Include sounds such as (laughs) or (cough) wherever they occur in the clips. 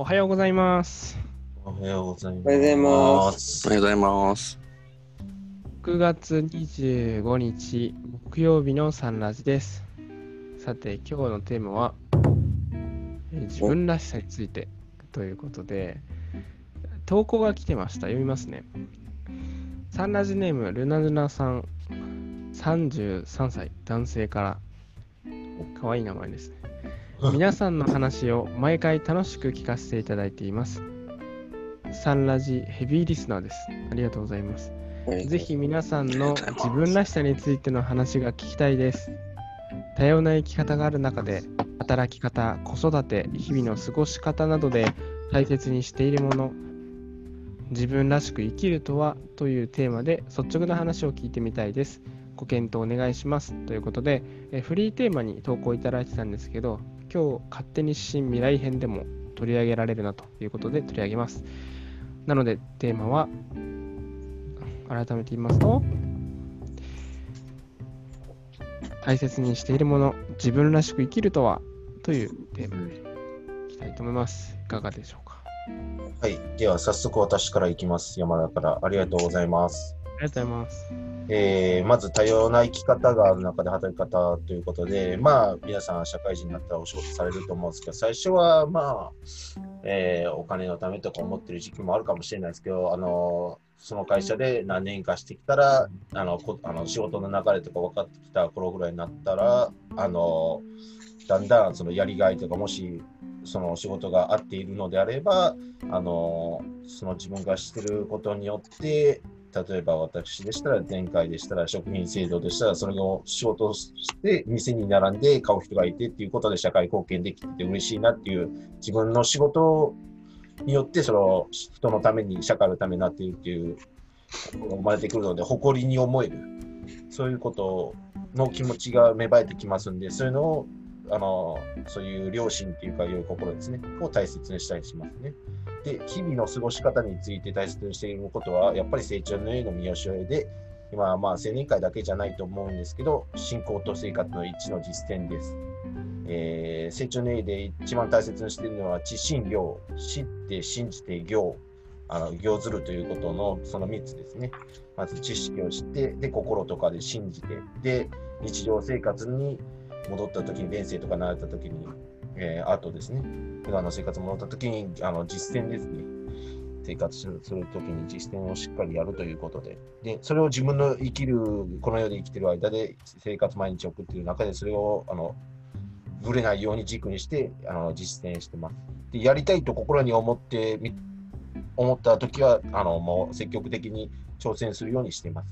おはようございます。おはようございます。おはようございますおはようございます。9月25日木曜日のサンラジです。さて、今日のテーマは、えー自分らしさについてということで、投稿が来てました。読みますね。サンラジネーム、ルナルナさん、33歳、男性から。かわいい名前ですね。(laughs) 皆さんの話を毎回楽しく聞かせていただいています。サンラジヘビーリスナーです。ありがとうございます。ぜひ皆さんの自分らしさについての話が聞きたいです。多様な生き方がある中で、働き方、子育て、日々の過ごし方などで大切にしているもの、自分らしく生きるとはというテーマで率直な話を聞いてみたいです。ご検討お願いします。ということで、えフリーテーマに投稿いただいてたんですけど、今日勝手に新未来編でも取り上げられるなということで取り上げます。なのでテーマは改めて言いますと大切にしているもの自分らしく生きるとはというテーマでいきたいと思いますいかがでしょうか？はい。では、早速私からいきます。山田から。ありがとうございます。ありがとうございます。えーまず多様な生き方がある中で働き方ということで、まあ、皆さん社会人になったらお仕事されると思うんですけど、最初はまあ、えーお金のためとか思ってる時期もあるかもしれないですけど、あのその会社で何年かしてきたら、あのこあの仕事の流れとか分かってきた頃ぐらいになったら、あのだんだんそのやりがいとか、もしその仕事が合っているのであれば、あのその自分がしてることによって、例えば私でしたら、前回でしたら、食品制度でしたら、それを仕事して、店に並んで買う人がいてっていうことで社会貢献できてて嬉しいなっていう、自分の仕事によって、その人のために、社会のためになっているっていう、生まれてくるので、誇りに思える、そういうことの気持ちが芽生えてきますんで、そういうのを、あのそういう良心っていうか良、い心ですね、を大切にしたりしますね。で、日々の過ごし方について大切にしていることは、やっぱり成長の上の見教えで、今はまあ青年会だけじゃないと思うんですけど、信仰と生活の一致の実践です。えー成長の上で一番大切にしているのは、知信行、知って信じて行、あの行ずるということのその3つですね。まず知識を知って、で、心とかで信じて、で、日常生活に戻った時に、伝生とか習った時に、えー、あとですね、普段の生活戻った時にあの実践ですね。生活するする時に実践をしっかりやるということで。で、それを自分の生きる、この世で生きてる間で生活毎日送っている中で、それをあのぶれないように軸にしてあの実践してます。で、やりたいと心に思ってみ思った時はあのもう積極的に挑戦するようにしてます。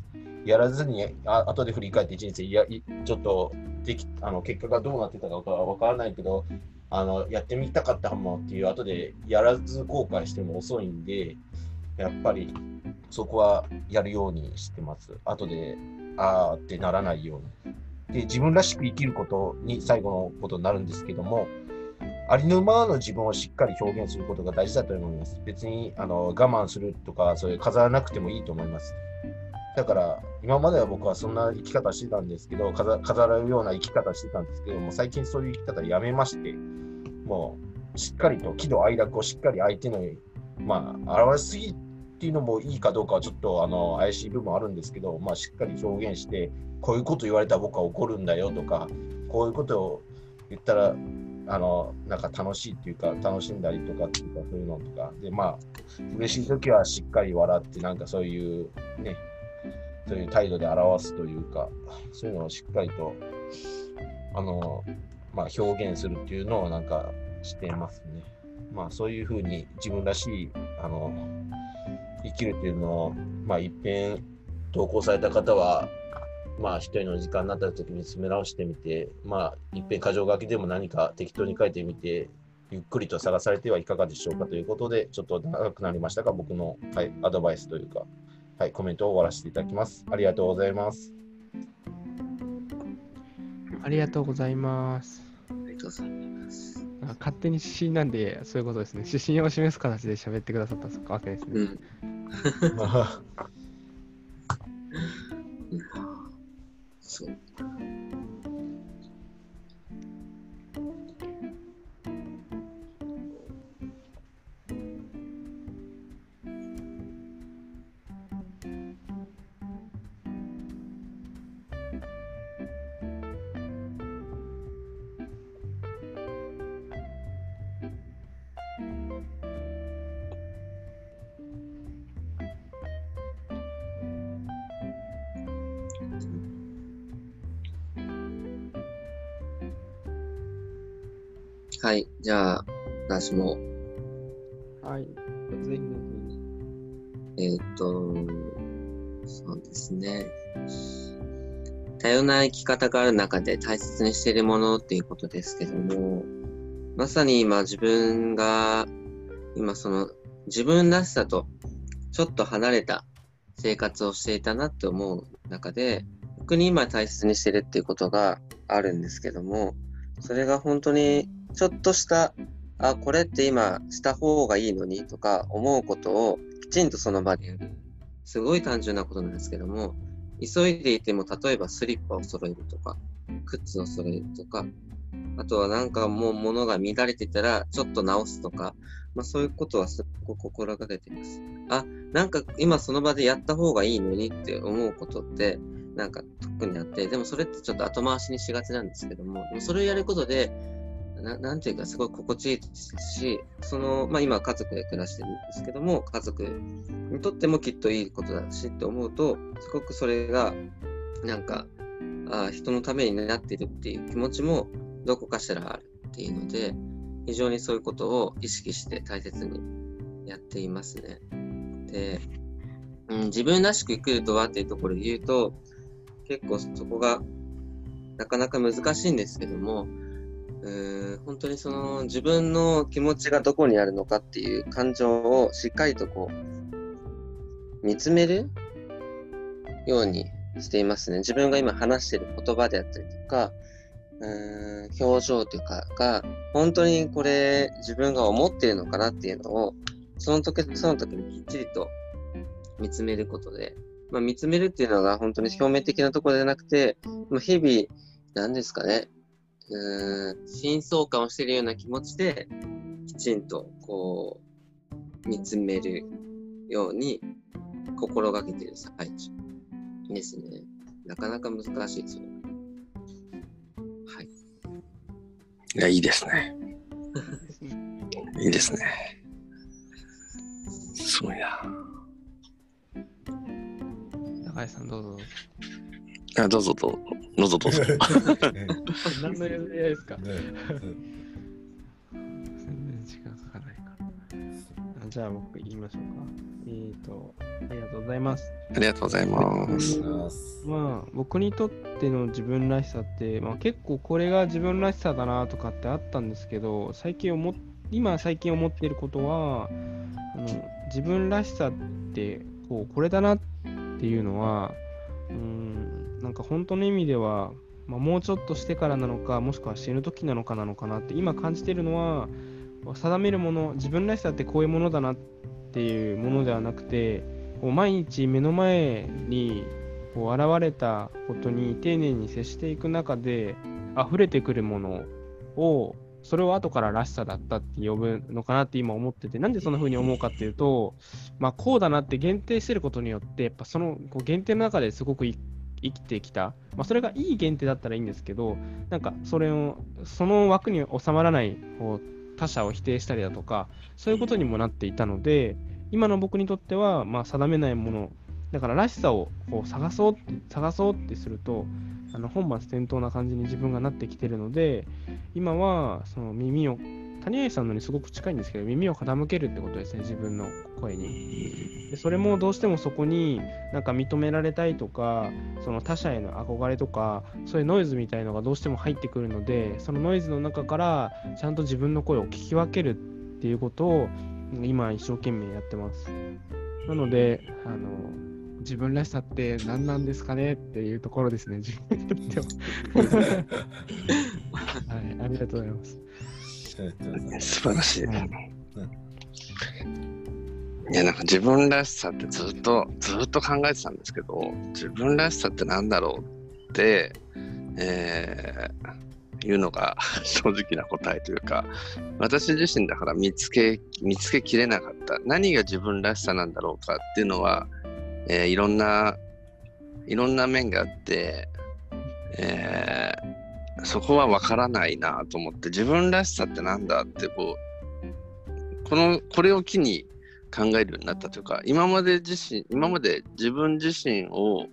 やらずに、あ後で振り返って人生いやちょっとできあの結果がどうなってたかは分からないけど、あのやってみたかったかもっていう後でやらず後悔しても遅いんで、やっぱりそこはやるようにしてます。後で、あーってならないように。で、自分らしく生きることに最後のことになるんですけども、ありのままの自分をしっかり表現することが大事だと思います。別にあの我慢するとか、そういう飾らなくてもいいと思います。だから、今までは僕はそんな生き方してたんですけど、飾飾るような生き方してたんですけども、最近そういう生き方やめまして、もうしっかりと喜怒哀楽をしっかり相手の、まあ、表しすぎっていうのもいいかどうかはちょっとあの怪しい部分あるんですけど、まあ、しっかり表現して、こういうこと言われたら僕は怒るんだよとか、こういうことを言ったら、あのなんか楽しいっていうか、楽しんだりとかっていうか、そういうのとか、で、まあ、嬉しい時はしっかり笑って、なんかそういうね、そういう態度で表すというか、そういうのをしっかりと、あの、まあ、表現するっていうのをなんかしてますね。まあ、そういうふうに自分らしい、あの、生きるっていうのを、まあ、一遍投稿された方は、まあ、一人の時間になった時に詰め直してみて、まあ、一遍箇条書きでも何か適当に書いてみて、ゆっくりと探されてはいかがでしょうかということで、ちょっと長くなりましたが、僕の、はい、アドバイスというか、はい、コメントを終わらせていただきます。ありがとうございます。ありがとうございますありがとうございます。あ勝手に指針なんでそういうことですね指針を示す形で喋ってくださったわけですね、うん。(laughs) そう。はい。じゃあ、私も、はい。ぜひぜえーっと、そうですね。多様な生き方がある中で大切にしているものっていうことですけども、まさに今自分が、今その自分らしさとちょっと離れた生活をしていたなって思う中で、逆に今大切にしてるっていうことがあるんですけども、それが本当にちょっとした、あ、これって今した方がいいのにとか思うことをきちんとその場でやる。すごい単純なことなんですけども、急いでいても例えばスリッパを揃えるとか、靴を揃えるとか、あとはなんかもう物が乱れてたらちょっと直すとか、まあそういうことはすごく心がけています。あ、なんか今その場でやった方がいいのにって思うことって、なんか特にあって、でもそれってちょっと後回しにしがちなんですけども、もそれをやることで、ななんていうかすごい心地いいですし、その、まあ今家族で暮らしてるんですけども、家族にとってもきっといいことだしって思うと、すごくそれが、なんか、あ人のためになってるっていう気持ちもどこかしらあるっていうので、非常にそういうことを意識して大切にやっていますね。で、うん、自分らしく生きるとはっていうところで言うと、結構そこがなかなか難しいんですけども、うーん本当にその自分の気持ちがどこにあるのかっていう感情をしっかりとこう見つめるようにしていますね。自分が今話している言葉であったりとか、うん表情というかが本当にこれ自分が思っているのかなっていうのをその時その時にきっちりと見つめることで、まあ、見つめるっていうのが本当に表面的なところじゃなくて、まあ、日々何ですかねうーん真相感をしているような気持ちできちんとこう見つめるように心がけている最中ですね。なかなか難しいですよね。はい。いや、いいですね。いいですね。すごいな。高橋さんどうぞ。あどうぞどうぞ。どうぞどうぞ。(laughs) 何の譲り合いですか？ね全然時間かかんないから。あじゃあ僕言いましょうか。えーと、ありがとうございます。ありがとうございます。まあ僕にとっての自分らしさって、まあ、結構これが自分らしさだなとかってあったんですけど最近思っ今最近思っていることはあの自分らしさってこうこれだなっていうのはうーんなんか本当の意味では、まあ、もうちょっとしてからなのかもしくは死ぬ時なのかなのかなって今感じてるのは定めるもの自分らしさってこういうものだなっていうものではなくてこう毎日目の前にこう現れたことに丁寧に接していく中で溢れてくるものをそれを後かららしさだったって呼ぶのかなって今思っててなんでそんな風に思うかっていうと、まあ、こうだなって限定してることによってやっぱそのこう限定の中ですごく生きてきた、まあ、それがいい限定だったらいいんですけどなんかそれをその枠に収まらないこう他者を否定したりだとかそういうことにもなっていたので今の僕にとっては、まあ、定めないものだかららしさをこう探そう探そうってするとあの本末転倒な感じに自分がなってきてるので今はその耳を谷合さんのにすごく近いんですけど耳を傾けるってことですね自分の声にでそれもどうしてもそこになんか認められたいとかその他者への憧れとかそういうノイズみたいのがどうしても入ってくるのでそのノイズの中からちゃんと自分の声を聞き分けるっていうことを今一生懸命やってますなのであの自分らしさって何なんですかねっていうところですね、自分にとっては。(laughs) はい、ありがとうございます。(laughs) 素晴らしいですね。うん。いやなんか自分らしさってずっとずっと考えてたんですけど自分らしさってなんだろうって、えーいうのが (laughs) 正直な答えというか私自身だから見つけ見つけきれなかった。何が自分らしさなんだろうかっていうのは、えーいろんないろんな面があって、えーそこは分からないなと思って自分らしさってなんだってこうこのこれを機に考えるようになったというか今まで自身今まで自分自身を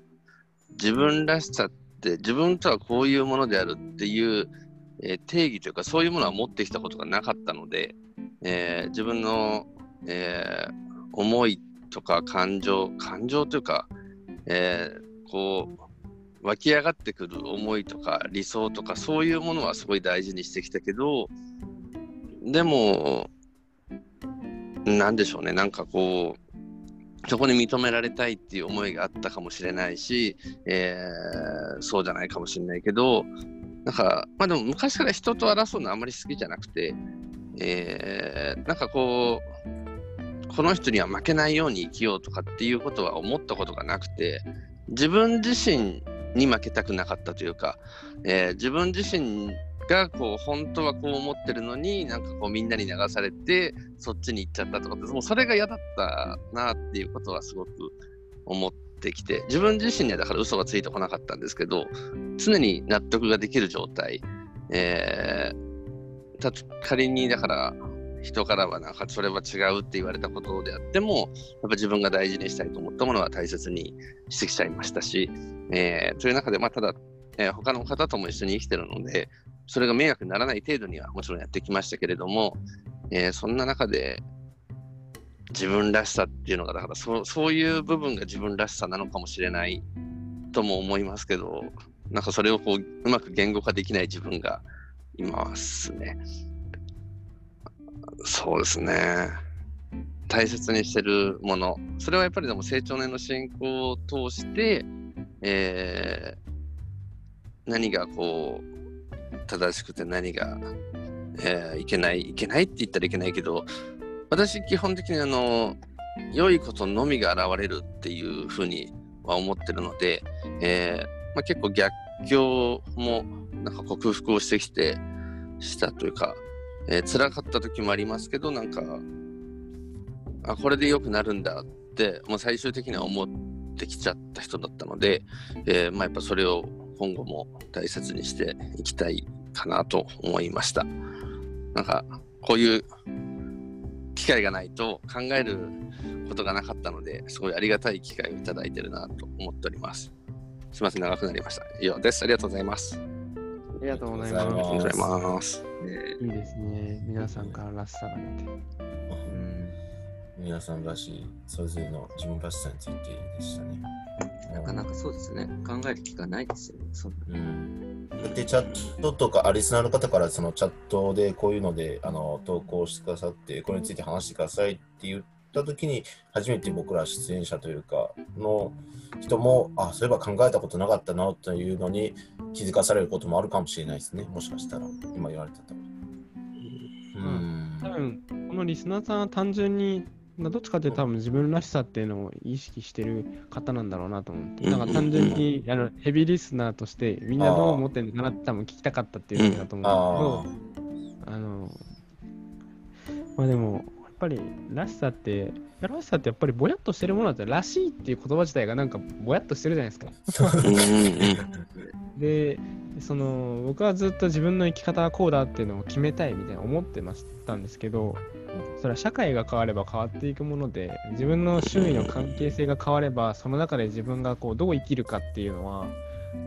自分らしさって自分とはこういうものであるっていう、えー定義というかそういうものは持ってきたことがなかったので、えー自分の、えー思いとか感情感情というか、えこう湧き上がってくる思いとか理想とかそういうものはすごい大事にしてきたけどでもなんでしょうね。なんかこうそこに認められたいっていう思いがあったかもしれないし、えーそうじゃないかもしれないけどなんかまあでも昔から人と争うのあんまり好きじゃなくて、えーなんかこうこの人には負けないように生きようとかっていうことは思ったことがなくて自分自身に負けたくなかったというか、えー自分自身がこう本当はこう思ってるのになんかこうみんなに流されてそっちに行っちゃったとかってもうそれが嫌だったなっていうことはすごく思ってきて自分自身にはだから嘘がついてこなかったんですけど常に納得ができる状態、えー仮にだから人からはなんかそれは違うって言われたことであってもやっぱ自分が大事にしたいと思ったものは大切にしてきちゃいましたし、えーという中でまあただ、えー他の方とも一緒に生きてるのでそれが迷惑にならない程度にはもちろんやってきましたけれども、えーそんな中で自分らしさっていうのがだからそうそういう部分が自分らしさなのかもしれないとも思いますけどなんかそれをこううまく言語化できない自分がいますね。そうですね。大切にしてるもの。それはやっぱりでも成長年の進行を通して、えー何がこう正しくて何が、えーいけないいけないって言ったらいけないけど私基本的にあの良いことのみが現れるっていうふうには思ってるので、えーまあ、結構逆境もなんか克服をしてきてしたというか、えー辛かった時もありますけどなんかあこれで良くなるんだってもう最終的には思ってきちゃった人だったので、えーまあ、やっぱそれを今後も大切にしていきたいかなと思いました。なんかこういう機会がないと考えることがなかったのですごいありがたい機会をいただいてるなと思っております。すみません、長くなりました。以上です。ありがとうございます。ありがとうございありがとうまありがとうございます。ねす。いいですね。皆さんかららしさが出て。うん皆さんらしい、それぞれの自分らしさについてでしたね。なかなかそうですね。考える機会ないですよね。そんなうん。で、チャットとか、あリスナーの方からそのチャットでこういうのであの投稿してくださって、これについて話してくださいって言ったときに、初めて僕ら出演者というか、の人も、あ、そういえば考えたことなかったなというのに気づかされることもあるかもしれないですね。もしかしたら、今言われてたら。うん。多分、このリスナーさんは単純に、まあどっちかっていうと多分自分らしさっていうのを意識してる方なんだろうなと思って、なんか単純にあのヘビーリスナーとしてみんなどう思ってるのかなって多分聞きたかったっていうだと思うんですけど、ああの、まあでも、ぱり、らしさって、らしさってやっぱりぼやっとしてるものだったら、らしいっていう言葉自体がなんかぼやっとしてるじゃないですか。(laughs) で、その、僕はずっと自分の生き方はこうだっていうのを決めたいみたいな思ってましたんですけど、それは社会が変われば変わっていくもので、自分の周囲の関係性が変われば、その中で自分がこうどう生きるかっていうのは、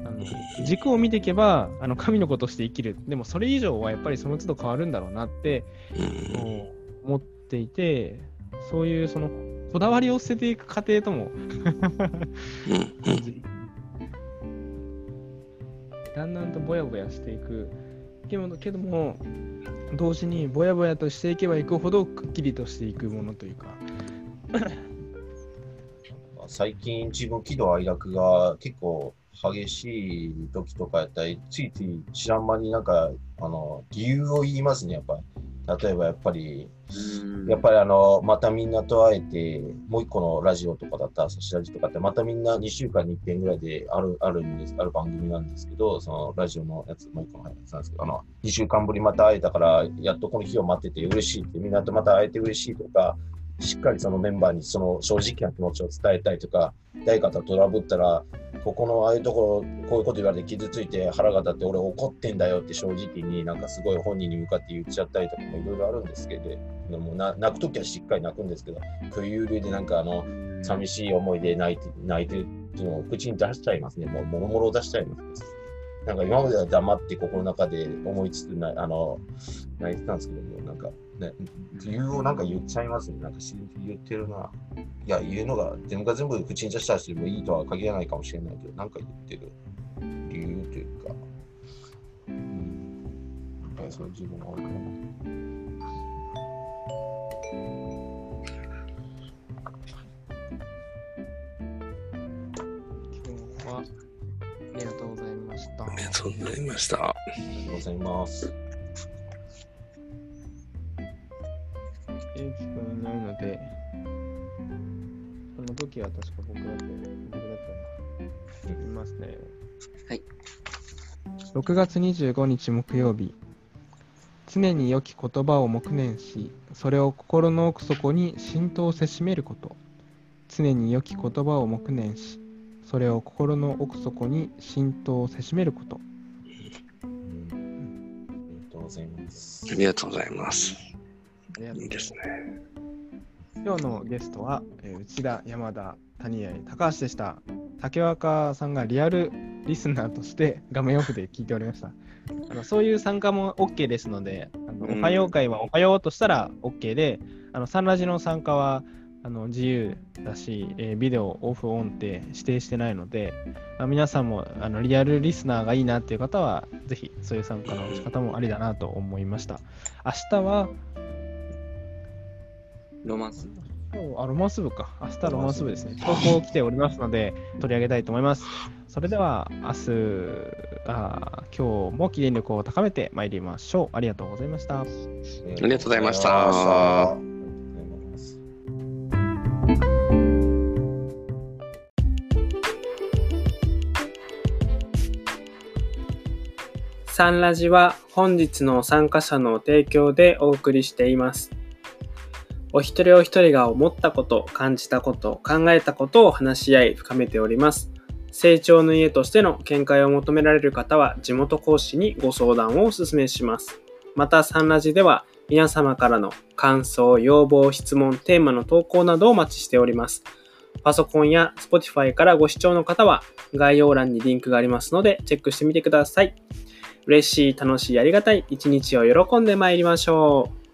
あの軸を見ていけばあの神の子として生きる。でもそれ以上はやっぱりその都度変わるんだろうなってうんこう思っていてそういうそのこだわりを捨てていく過程ともうんだんだんとぼやぼやしていく。けどけども同時にぼやぼやとしていけばいくほどくっきりとしていくものというか。(laughs) 最近自分喜怒哀楽が結構激しい時とかやったり、ついつい知らん間になんか、あの、理由を言いますね、やっぱ。り。例えばやっぱり、うん。やっぱりあの、またみんなと会えて、もう一個のラジオとかだったら、差しラジとかって、またみんな2週間に1遍ぐらいである、あるんです、ある番組なんですけど、そのラジオのやつ、もう一個のやつなんですけど、あの、2週間ぶりまた会えたから、やっとこの日を待ってて嬉しいって、みんなとまた会えて嬉しいとか、しっかりそのメンバーにその正直な気持ちを伝えたいとか、誰かとトラブったら、ここのああいうところ、こういうこと言われて傷ついて腹が立って俺怒ってんだよって正直になんかすごい本人に向かって言っちゃったりとかもいろいろあるんですけど、でもな泣くときはしっかり泣くんですけど、空有流でなんかあの、寂しい思いで泣いて、泣いてるっていうのを口に出しちゃいますね。もう、もろもろ出しちゃいます、なんか今までは黙って心の中で思いつつな、あの、泣いてたんですけども、なんか、ね、理由をなんか言っちゃいますね。なんか言ってるな。いや、言うのが、全部が全部口に出したりしてもいいとは限らないかもしれないけど、なんか言ってる理由というか、うん、やっぱりそういう自分が多いかな。今日はありがとうございました。ありがとうございました。ありがとうございます。時は確か僕だって、僕だったのか。いますね。はい。6月25日木曜日。常に良き言葉を黙念し、それを心の奥底に浸透せしめること。常に良き言葉を黙念し、それを心の奥底に浸透せしめること。うん、ありがとうございますあ。りがとうございます。ありがとうございますいいですね。今日のゲストは、えー内田、山田、谷合、高橋でした。竹若さんがリアルリスナーとして画面オフで聞いておりました。(laughs) あのそういう参加も OK ですので、あのうんおはよう会はおはようとしたら OK で、あのサンラジの参加はあの自由だし、えービデオオフオンって指定してないので、あ皆さんもあのリアルリスナーがいいなっていう方は、ぜひそういう参加の仕方もありだなと思いました。明日はロマンス。今日あロマンス部か。明日ロマンス部ですね。投稿来ておりますので、取り上げたいと思います。(laughs) それでは、明日、あ今日も記念力を高めてまいりましょう。ありがとうございました。ありがとうございました。サンラジは本日の参加者の提供でお送りしています。お一人お一人が思ったこと、感じたこと、考えたことを話し合い深めております。成長の家としての見解を求められる方は地元講師にご相談をお勧めします。またサンラジでは皆様からの感想、要望、質問、テーマの投稿などをお待ちしております。パソコンや Spotify からご視聴の方は概要欄にリンクがありますのでチェックしてみてください。嬉しい、楽しい、ありがたい一日を喜んでまいりましょう。